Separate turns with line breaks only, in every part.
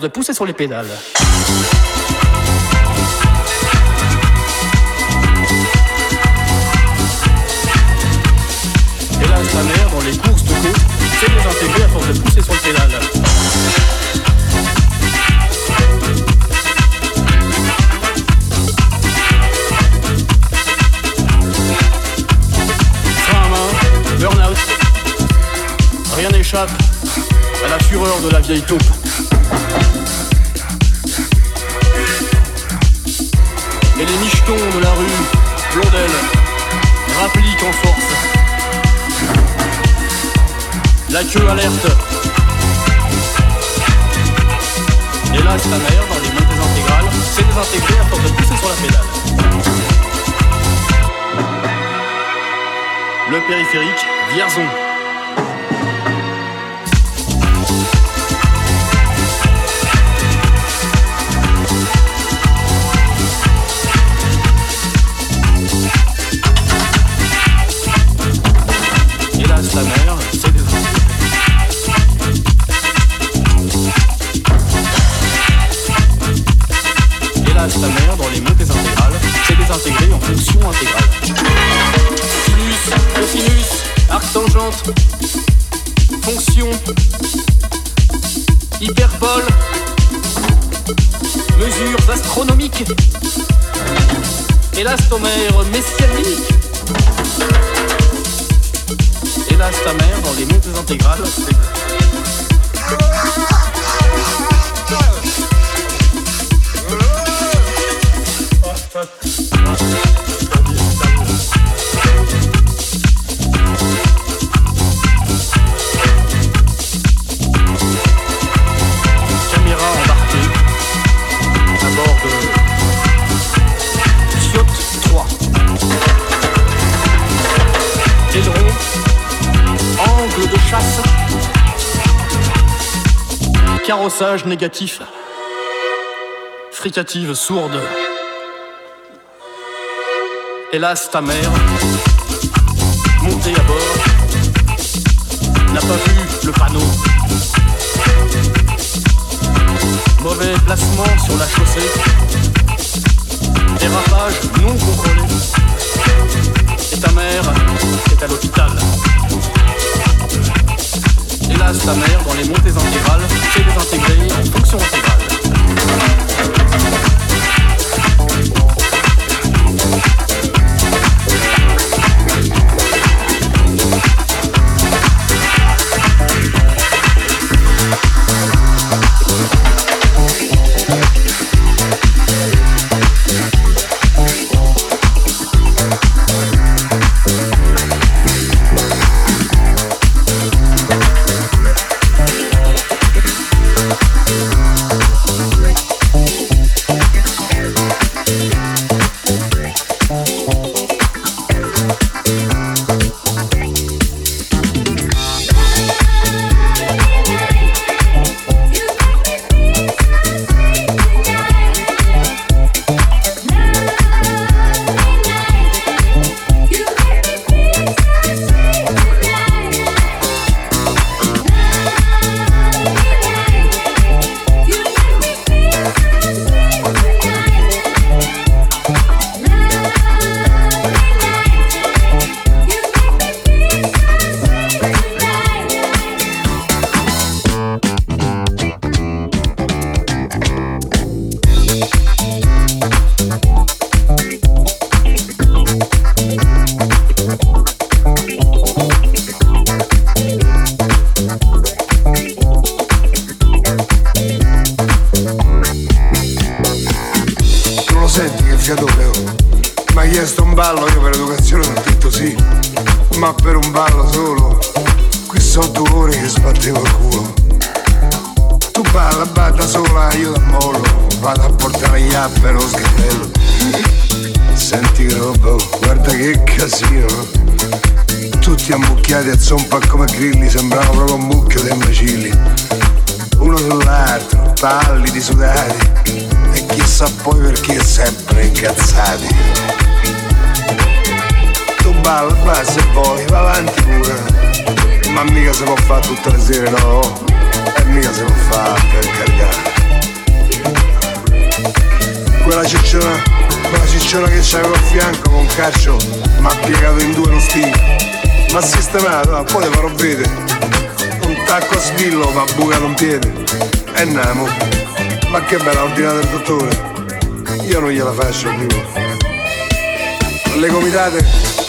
de pousser sur les pédales. Hélas, ta mère, dans les courses de côte, s'est désintégrée à force de pousser sur le pédale. Burn-out. Rien n'échappe à la fureur de la vieille taupe. Et les michetons de la rue, Blondel, rappliquent en force. La queue alerte. Hélas, ta mère, dans les montées intégrales, s'est désintégrée à force de pousser sur la pédale. Le périphérique, Vierzon. Élastomère messianique. Hélas, ta mère, dans les montées intégrales, carrossage négatif, fricative sourde. Hélas, ta mère, montée à bord, n'a pas vu le panneau. Mauvais placement sur la chaussée. Dérapage non contrôlé. Et ta mère est à l'hôpital. Hélas, ta mère, dans les montées intégrales, s'est désintégrée en fonction intégrale.
Tutti ammucchiati a zompa come grilli, sembrano proprio un mucchio di imbecilli. Uno sull'altro, pallidi, sudati, e chissà poi perché sempre incazzati. Tu balla, balla se vuoi, va avanti pure. Ma mica si può fare tutte le sere, no? E mica si può fare, per carità. Quella cicciona, quella cicciona che c'avevo a fianco con calcio mi ha piegato in due lo stile. Ma sistemato, ah, poi te farò vedere. Un tacco a sbillo mi ha bucato un piede. E namo. Ma che bella ordinata il dottore. Io non gliela faccio più. Le comitate,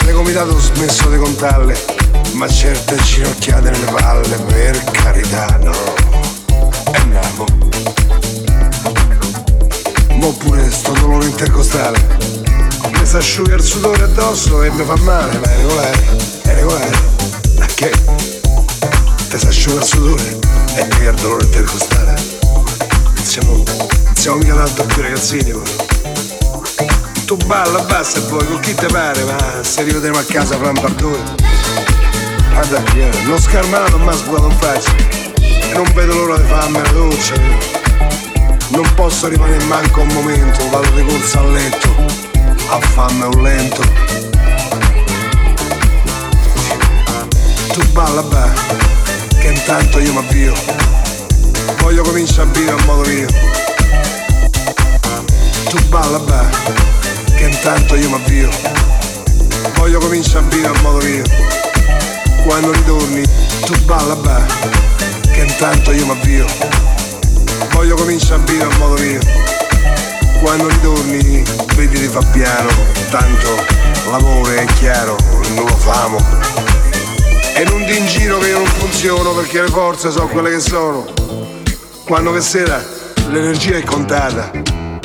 le comitate ho smesso di contarle, ma certe ginocchiate nelle palle, per carità, no. E namo. Mo pure sto dolore intercostale. Mi si asciuga il sudore addosso e mi fa male, ma è regolare, regolare. Ma che? Ti si asciuga il sudore e ti il dolore intercostale. Non siamo, siamo mica tanto più ragazzini, poi. Tu balla, basta e poi con chi te pare, ma se rivedremo a casa fra un bardone. Guarda eh, non scarmato ma sbucato in faccia. Non vedo l'ora di farmi la doccia. Non posso rimanere manco un momento, vado di corsa a letto, a farmi un lento. Tu balla, che intanto io mi avvio. Voglio cominciare a vivere a modo mio. Tu balla, che intanto io mi avvio. Voglio cominciare a vivere a modo mio. Quando ritorni, tu balla, che intanto io mi avvio. Voglio cominciare a vivere a modo mio. Quando ritorni, vedi di fa piano, tanto l'amore è chiaro, non lo famo. E non ti in giro che io non funziono perché le forze sono quelle che sono. Quando che sera l'energia è contata,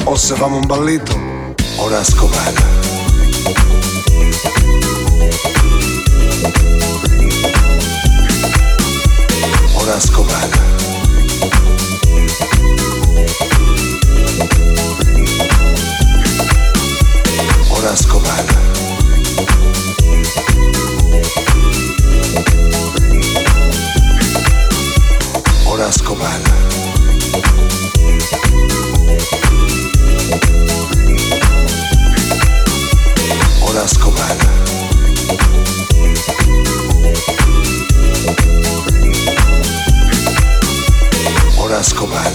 o se famo un balletto o una scopata. Una scopata. Una scopata.
Escobar.
Horas Escobar. Horas Escobar.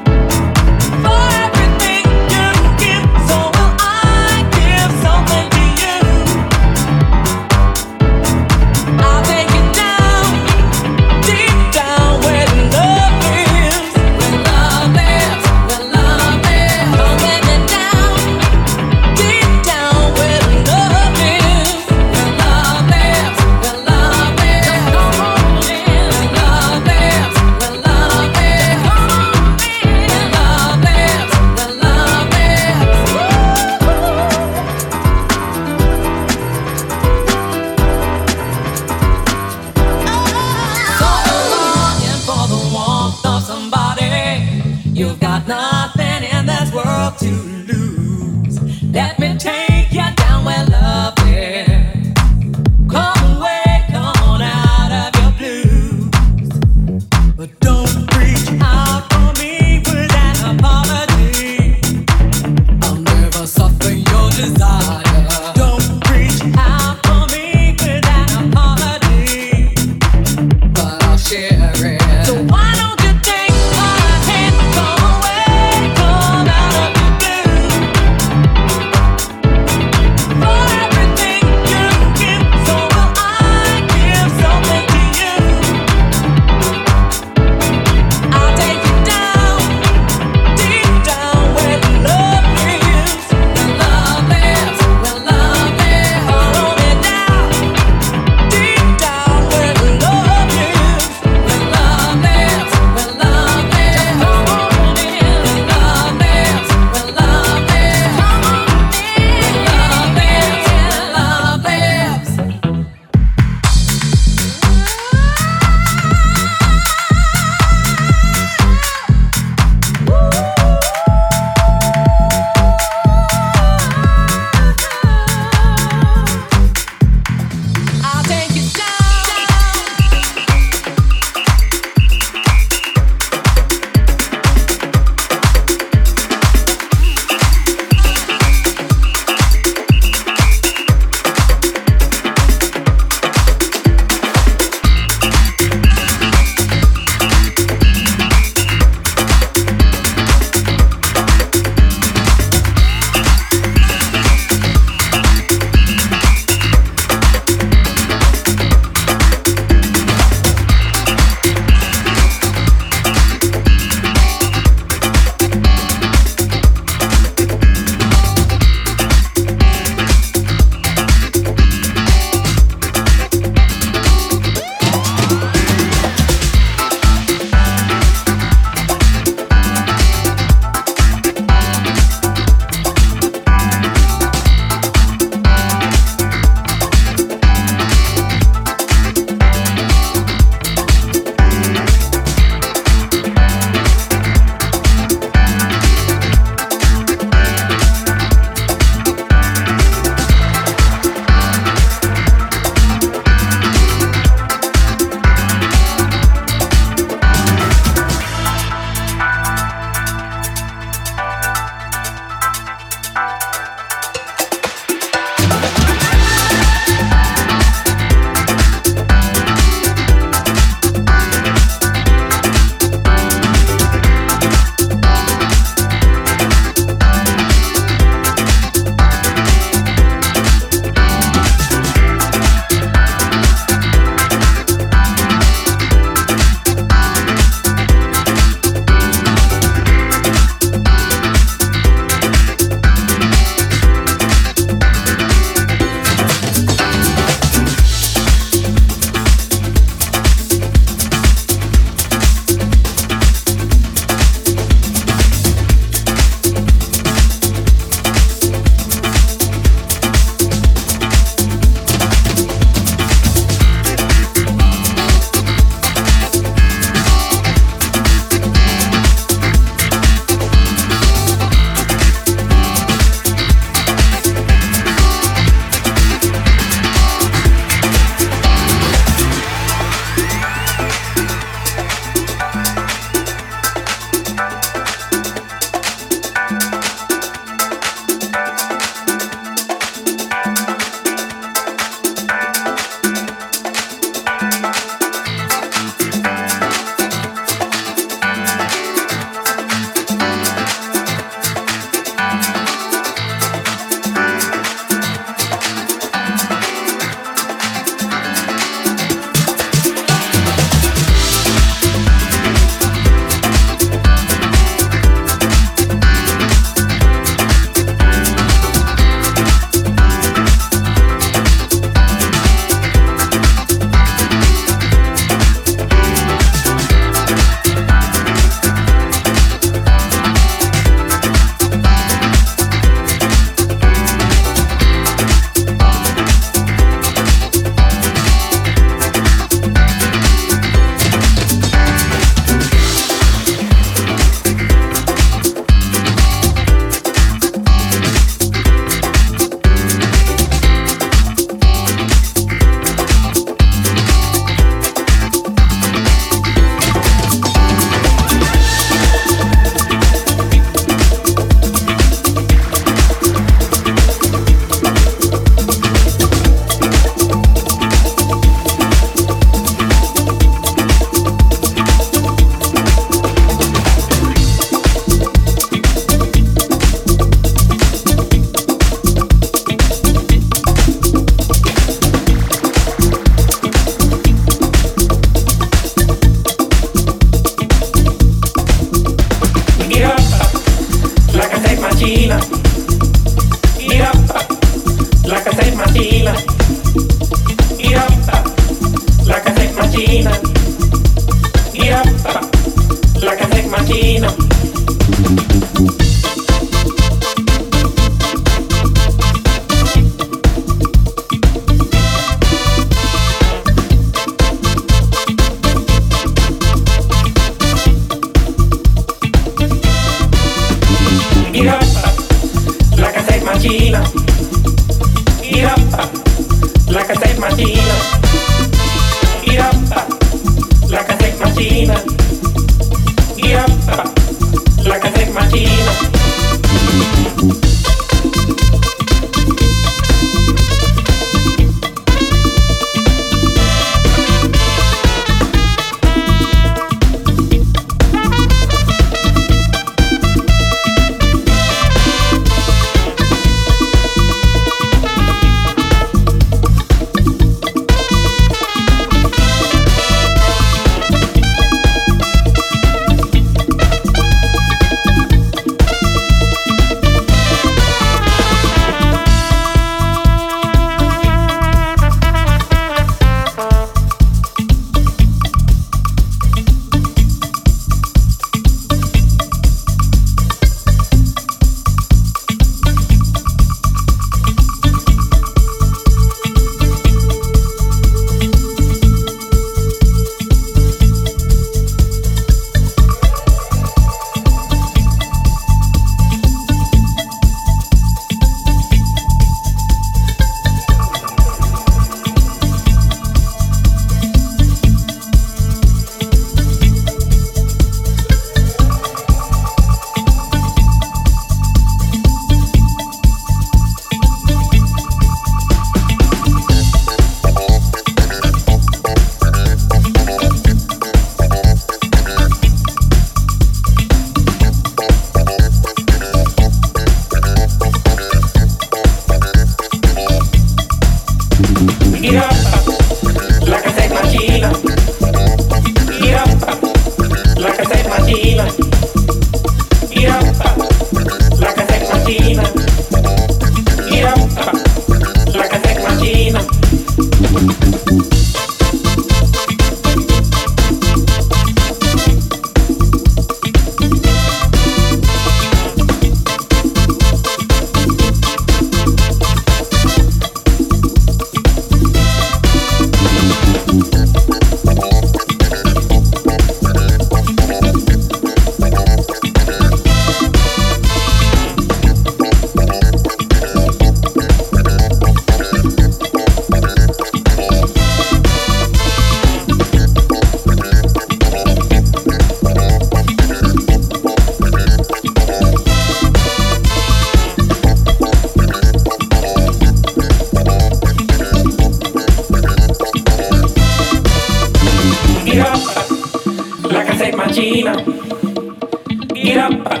Irampa,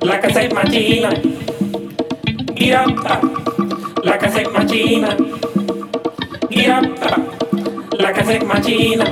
la casa es machina. Irampa, la casa
es machina. Irampa, la casa es machina.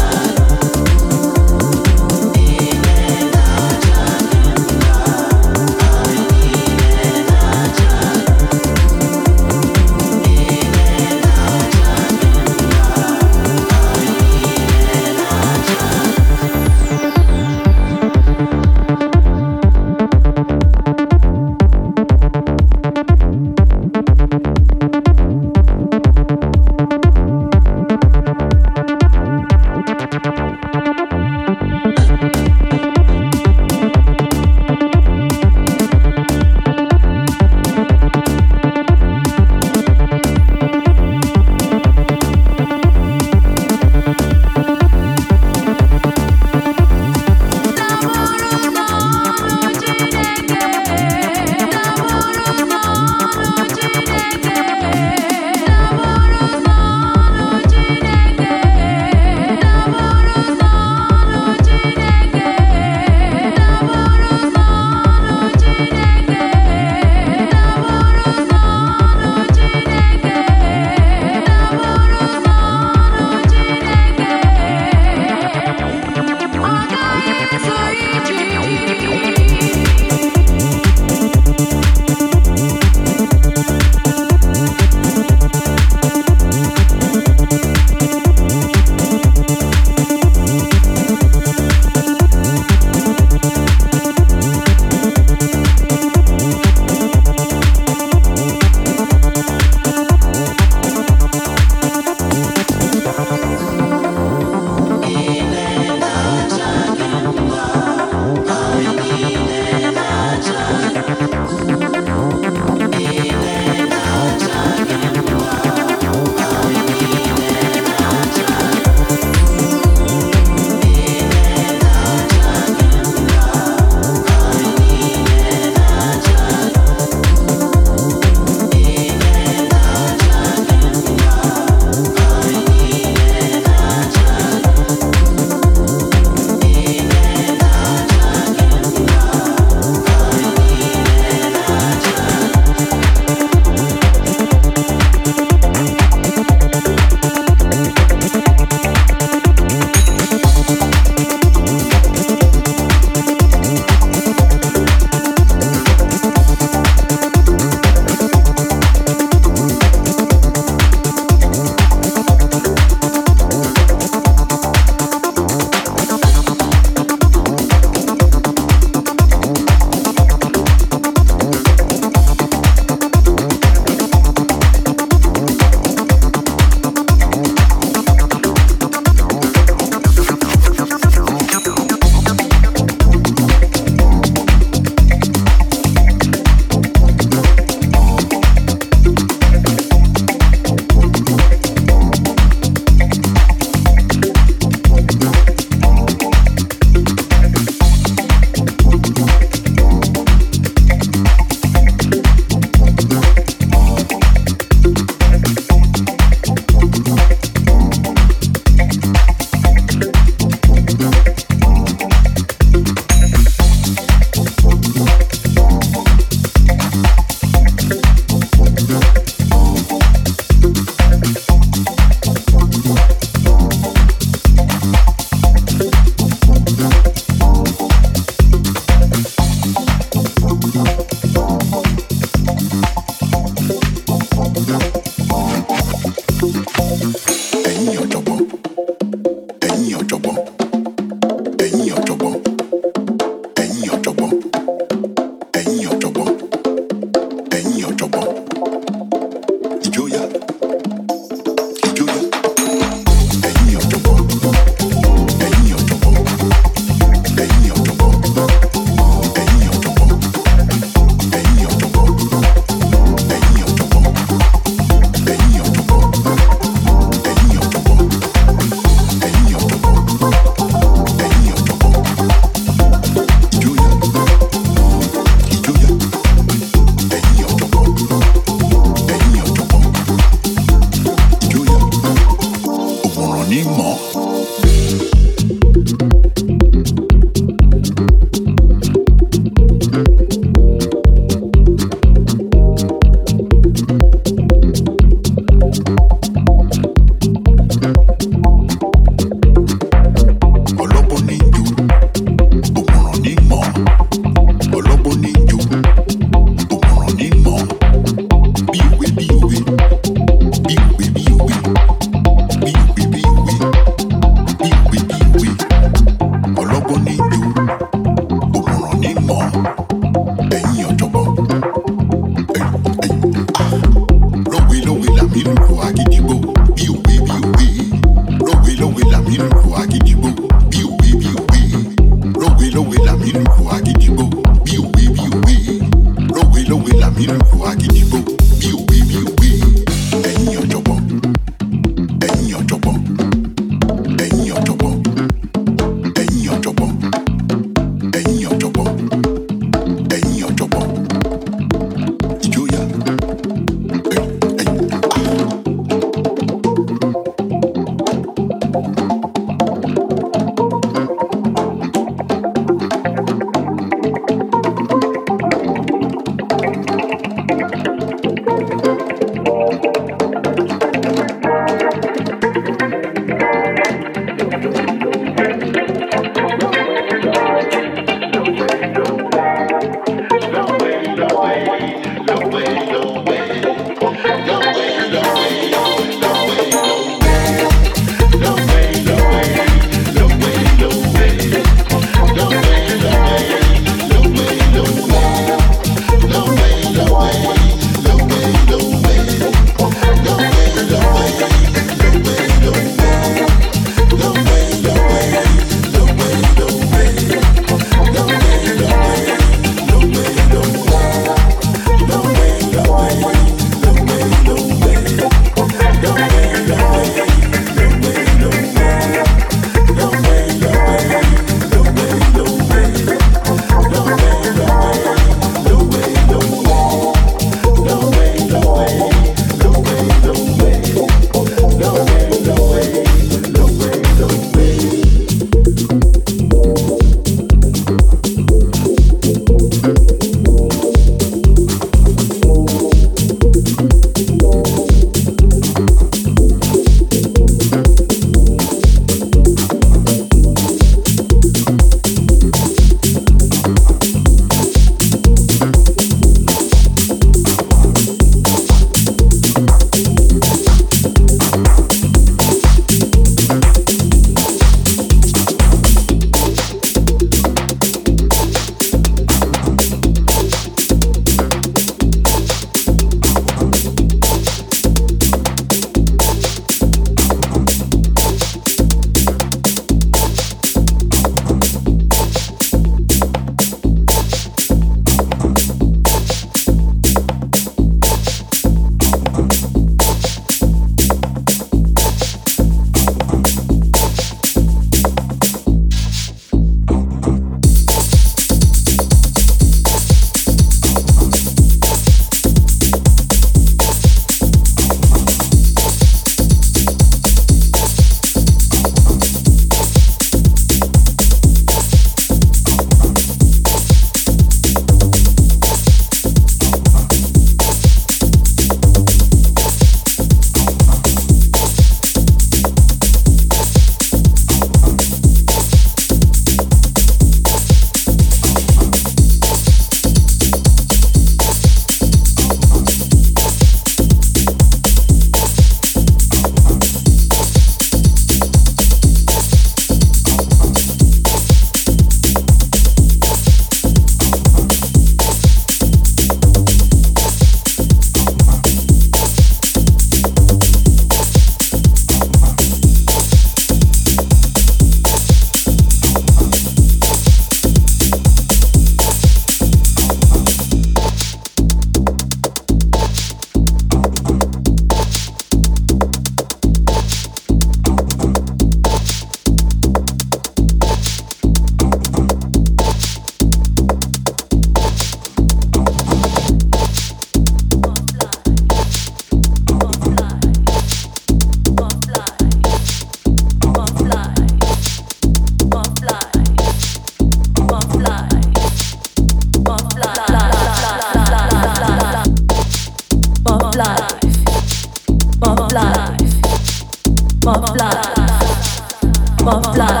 Blah.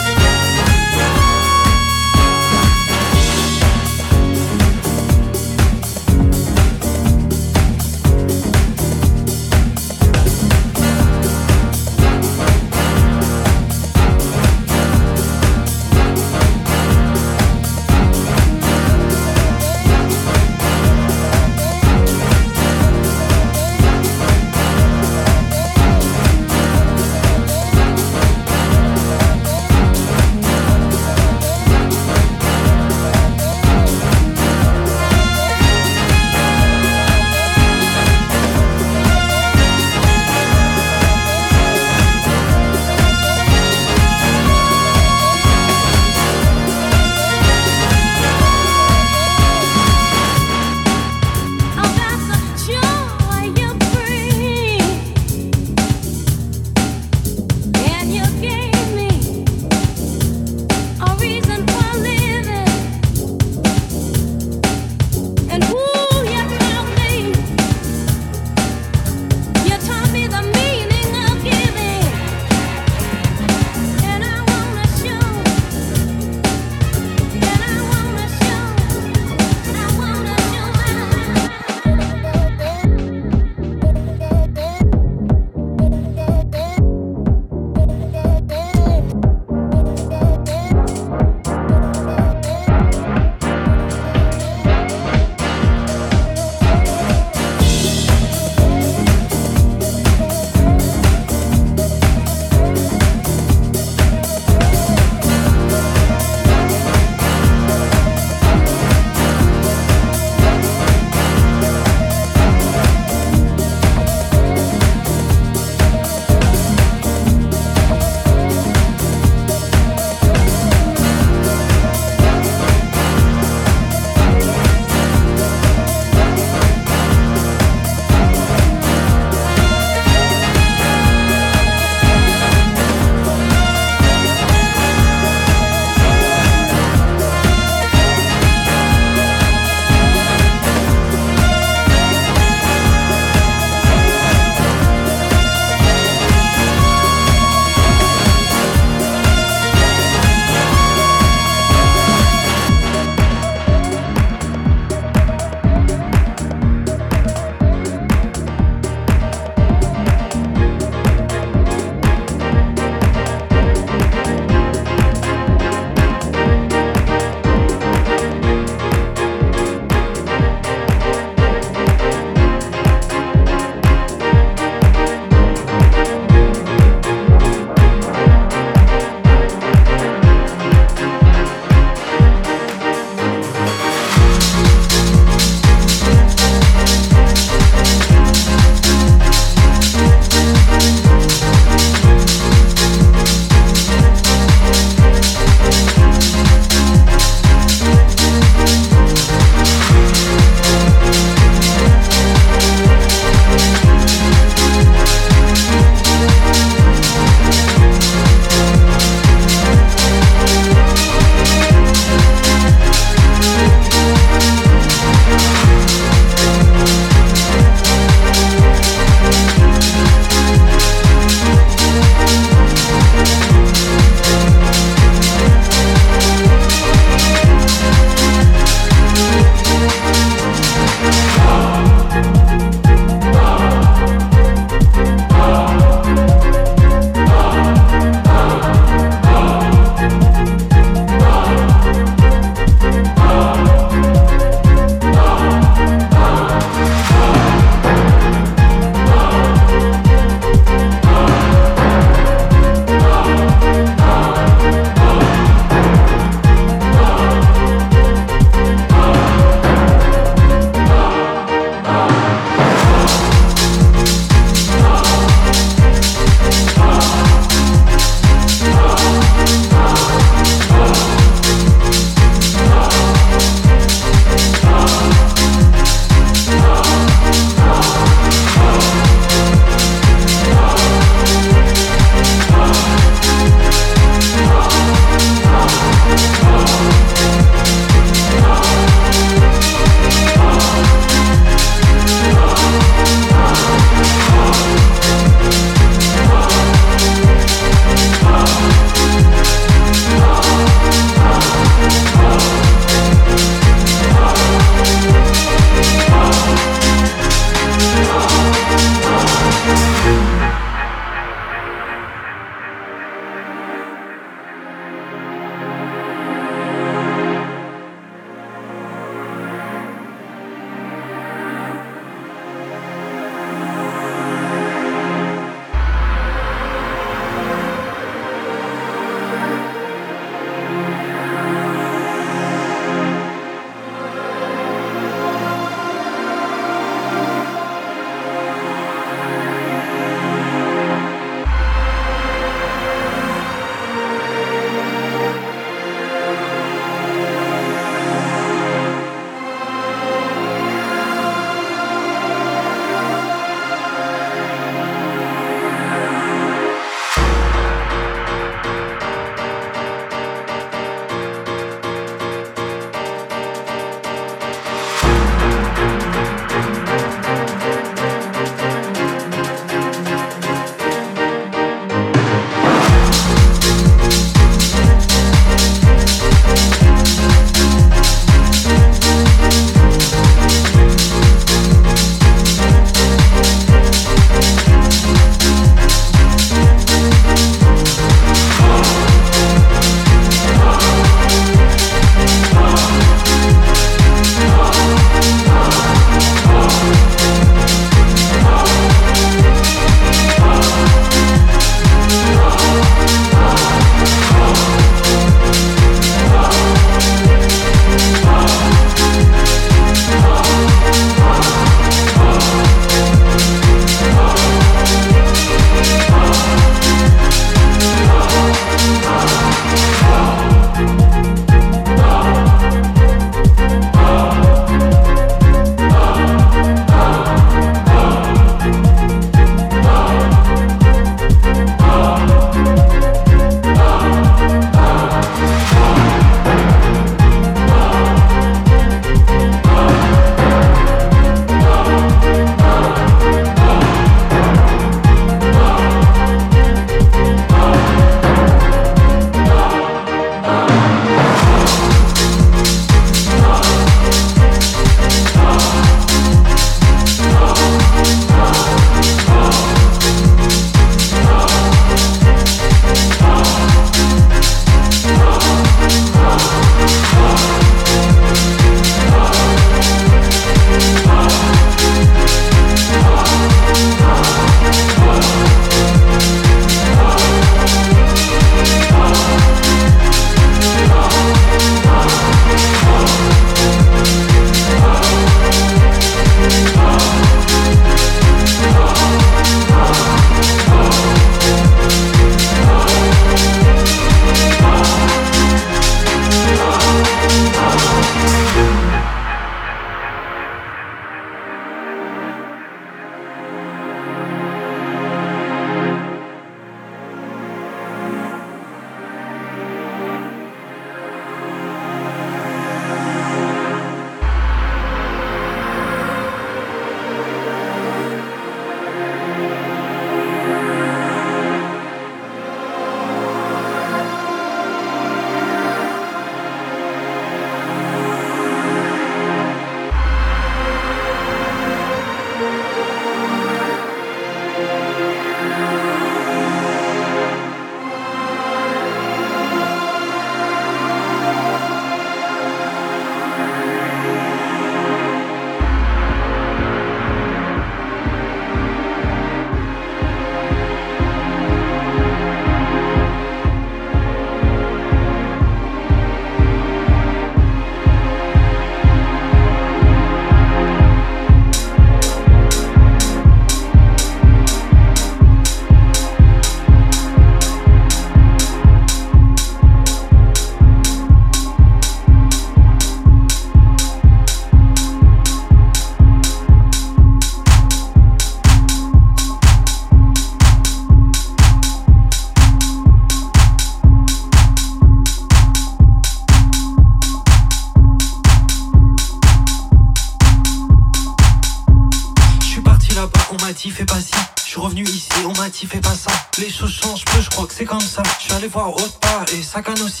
Pas ça. Les choses changent peu, je crois que c'est comme ça. Je suis allé voir autre part et ça canne aussi.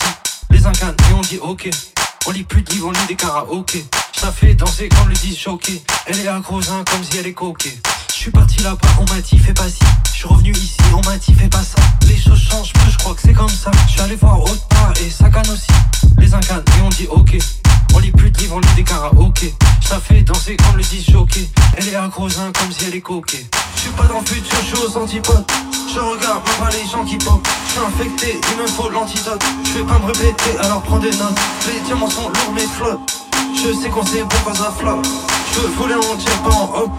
Les incannes et on dit ok. On lit plus de livres, on lit des karaokés. Ça fait danser comme le disent choqué. Elle est accrosin comme si elle est coquée. Je suis parti là-bas, on m'a dit fais pas ci. Je suis revenu ici, on m'a dit fais pas ça. Les choses changent peu, je crois que c'est comme ça. Je suis allé voir autre part et ça canne aussi. Les incannes et on dit ok. On lit plus de livres, on lit des karaokés. Ça fait danser comme le choqué. Elle est accrosin comme si elle est coquée. Je suis pas dans le futur, je suis aux antipodes. Je regarde pas les gens qui pop. Je suis infecté, il me faut l'antidote. Je vais pas me répéter, alors prends des notes. Les diamants sont lourds mais flottent. Je sais qu'on sait pourquoi ça flotte. Je veux voler en tire pas en hop.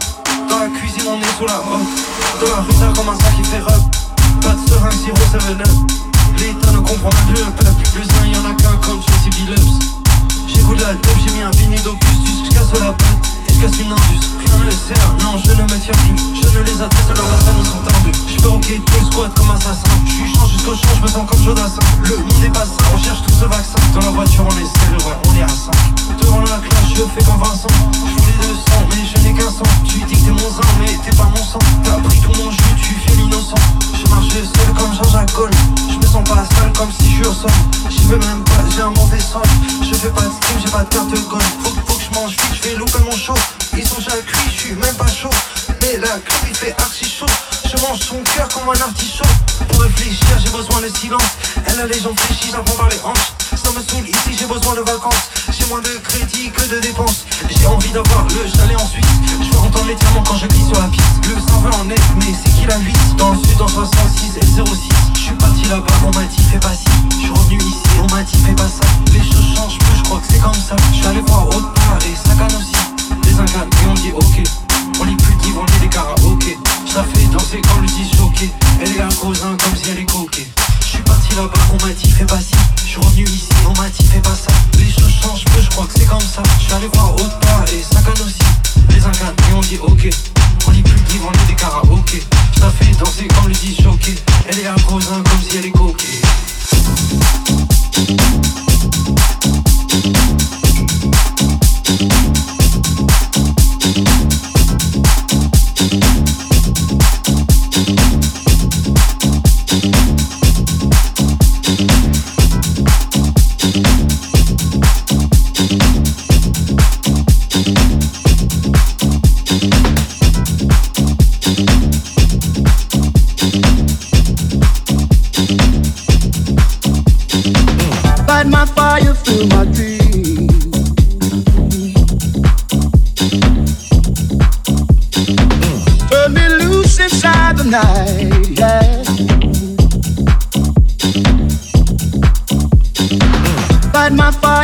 Dans la cuisine, on est sous la hotte. Dans la rue, ça comme un sac qui fait rub. Pas de serein, sirop, ça venait. L'État ne comprend plus le peuple. Le sein, y'en a qu'un comme Tracy Billups. J'écoute la dope, j'ai mis un vinyle d'Augustus. Je casse la patte indus. Rien ne le sert, non, je ne me tiens plus. Je ne les adresse, alors la famille sont tendus. Je peux rocker tout squat comme assassin. Je suis jusqu'au change, je me sens comme Jodassin. Le monde est pas sain, on cherche tous ce vaccin. Dans la voiture, on est ouais, on est à 5. Devant la classe, je fais comme Vincent. Je voulais 200, mais je n'ai qu'un sang. Tu dis que t'es mon sang, mais t'es pas mon sang. T'as pris tout mon jus, tu fais l'innocent. Je marche seul comme Jean-Jacques. Je me sens pas sale comme si je suis au sol. J'y veux même pas, j'ai un mauvais sol. Je fais pas de stream, j'ai pas de carte gold. Faut, faut que je mange vite, je vais louper mon show. Ils déjà cuits, je suis même pas chaud. Mais la il fait archi chaud. Je mange son cœur comme un artichaut. Pour réfléchir, j'ai besoin de silence. Elle a les jambes fléchies, j'en prends par les hanches. Ça me saoule ici, j'ai besoin de vacances. J'ai moins de crédit que de dépenses. J'ai envie d'avoir le chalet en Suisse. Je veux entendre les diamants quand je glisse sur la piste. Le sang veut en est, mais c'est qui la 8 Dans le sud, en 66 et 06. Je suis parti là-bas, on m'a dit fais pas ci. Je suis revenu ici, on m'a dit fais pas ça. Les choses changent peu, je crois que c'est comme ça. Je allé voir autre part et ça canne aussi. Les incannes et on dit ok. On de livres, on lit des karaokés. Ça fait danser comme le choqué. Elle est un cousin comme si elle est coquée. Je suis parti là-bas, on m'a dit fais pas ci. Je suis revenu ici, on m'a dit fais pas ça. Les choses changent peu, je crois que c'est comme ça. Je suis allé voir autre part et ça canne aussi. Les incannes et on dit ok. On plus de livres, on lit des karaokés. Ça fait danser comme le choqué. Elle est un cousin comme si elle est coquée.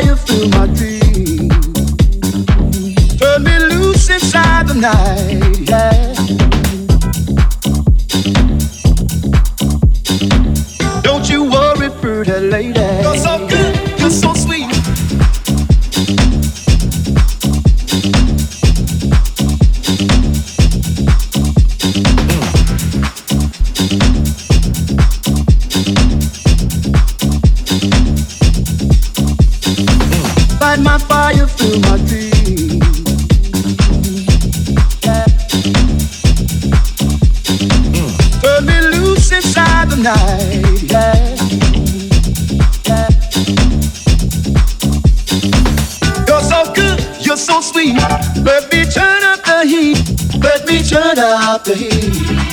Fire, fill my dreams. Turn me loose inside the night, You're so good, you're so sweet. Let me turn up the heat. Let me turn up the heat.